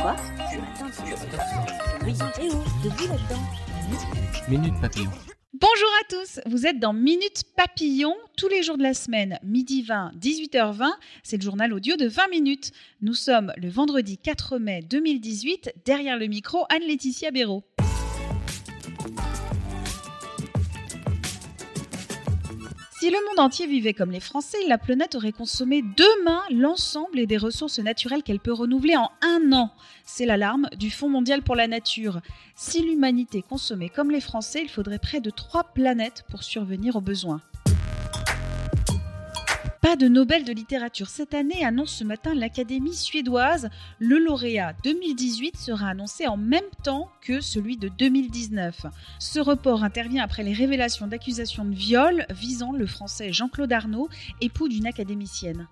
Quoi Ce matin, oui. Debout là-dedans. Minute Papillon. Bonjour à tous, vous êtes dans Minute Papillon tous les jours de la semaine, midi 20, 18h20, c'est le journal audio de 20 minutes. Nous sommes le vendredi 4 mai 2018, derrière le micro Anne-Laetitia Béraud. Si le monde entier vivait comme les Français, la planète aurait consommé demain l'ensemble des ressources naturelles qu'elle peut renouveler en un an. C'est l'alarme du Fonds mondial pour la nature. Si l'humanité consommait comme les Français, il faudrait près de trois planètes pour survenir aux besoins. Pas de Nobel de littérature cette année, annonce ce matin l'Académie suédoise. Le lauréat 2018 sera annoncé en même temps que celui de 2019. Ce report intervient après les révélations d'accusations de viol visant le français Jean-Claude Arnaud, époux d'une académicienne.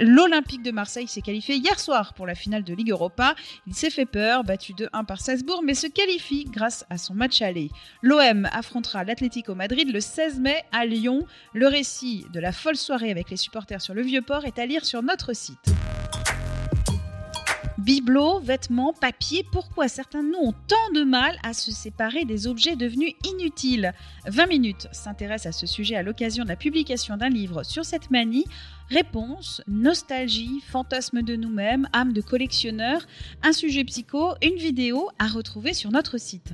L'Olympique de Marseille s'est qualifié hier soir pour la finale de Ligue Europa. Il s'est fait peur, battu 2-1 par Salzbourg, mais se qualifie grâce à son match aller. L'OM affrontera l'Atlético Madrid le 16 mai à Lyon. Le récit de la folle soirée avec les supporters sur le Vieux-Port est à lire sur notre site. Bibelots, vêtements, papier, pourquoi certains de nous ont tant de mal à se séparer des objets devenus inutiles? 20 minutes s'intéresse à ce sujet à l'occasion de la publication d'un livre sur cette manie. Réponse, nostalgie, fantasme de nous-mêmes, âme de collectionneur, un sujet psycho, une vidéo à retrouver sur notre site.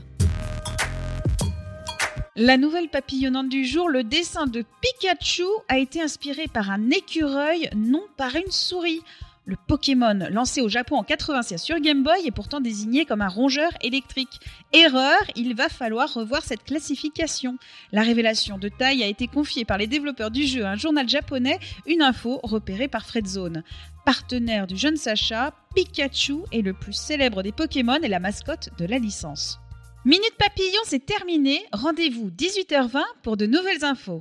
La nouvelle papillonnante du jour, le dessin de Pikachu a été inspiré par un écureuil, non par une souris. Le Pokémon, lancé au Japon en 86 sur Game Boy, est pourtant désigné comme un rongeur électrique. Erreur, il va falloir revoir cette classification. La révélation de taille a été confiée par les développeurs du jeu à un journal japonais, une info repérée par Fredzone. Partenaire du jeune Sacha, Pikachu est le plus célèbre des Pokémon et la mascotte de la licence. Minute Papillon, c'est terminé. Rendez-vous 18h20 pour de nouvelles infos.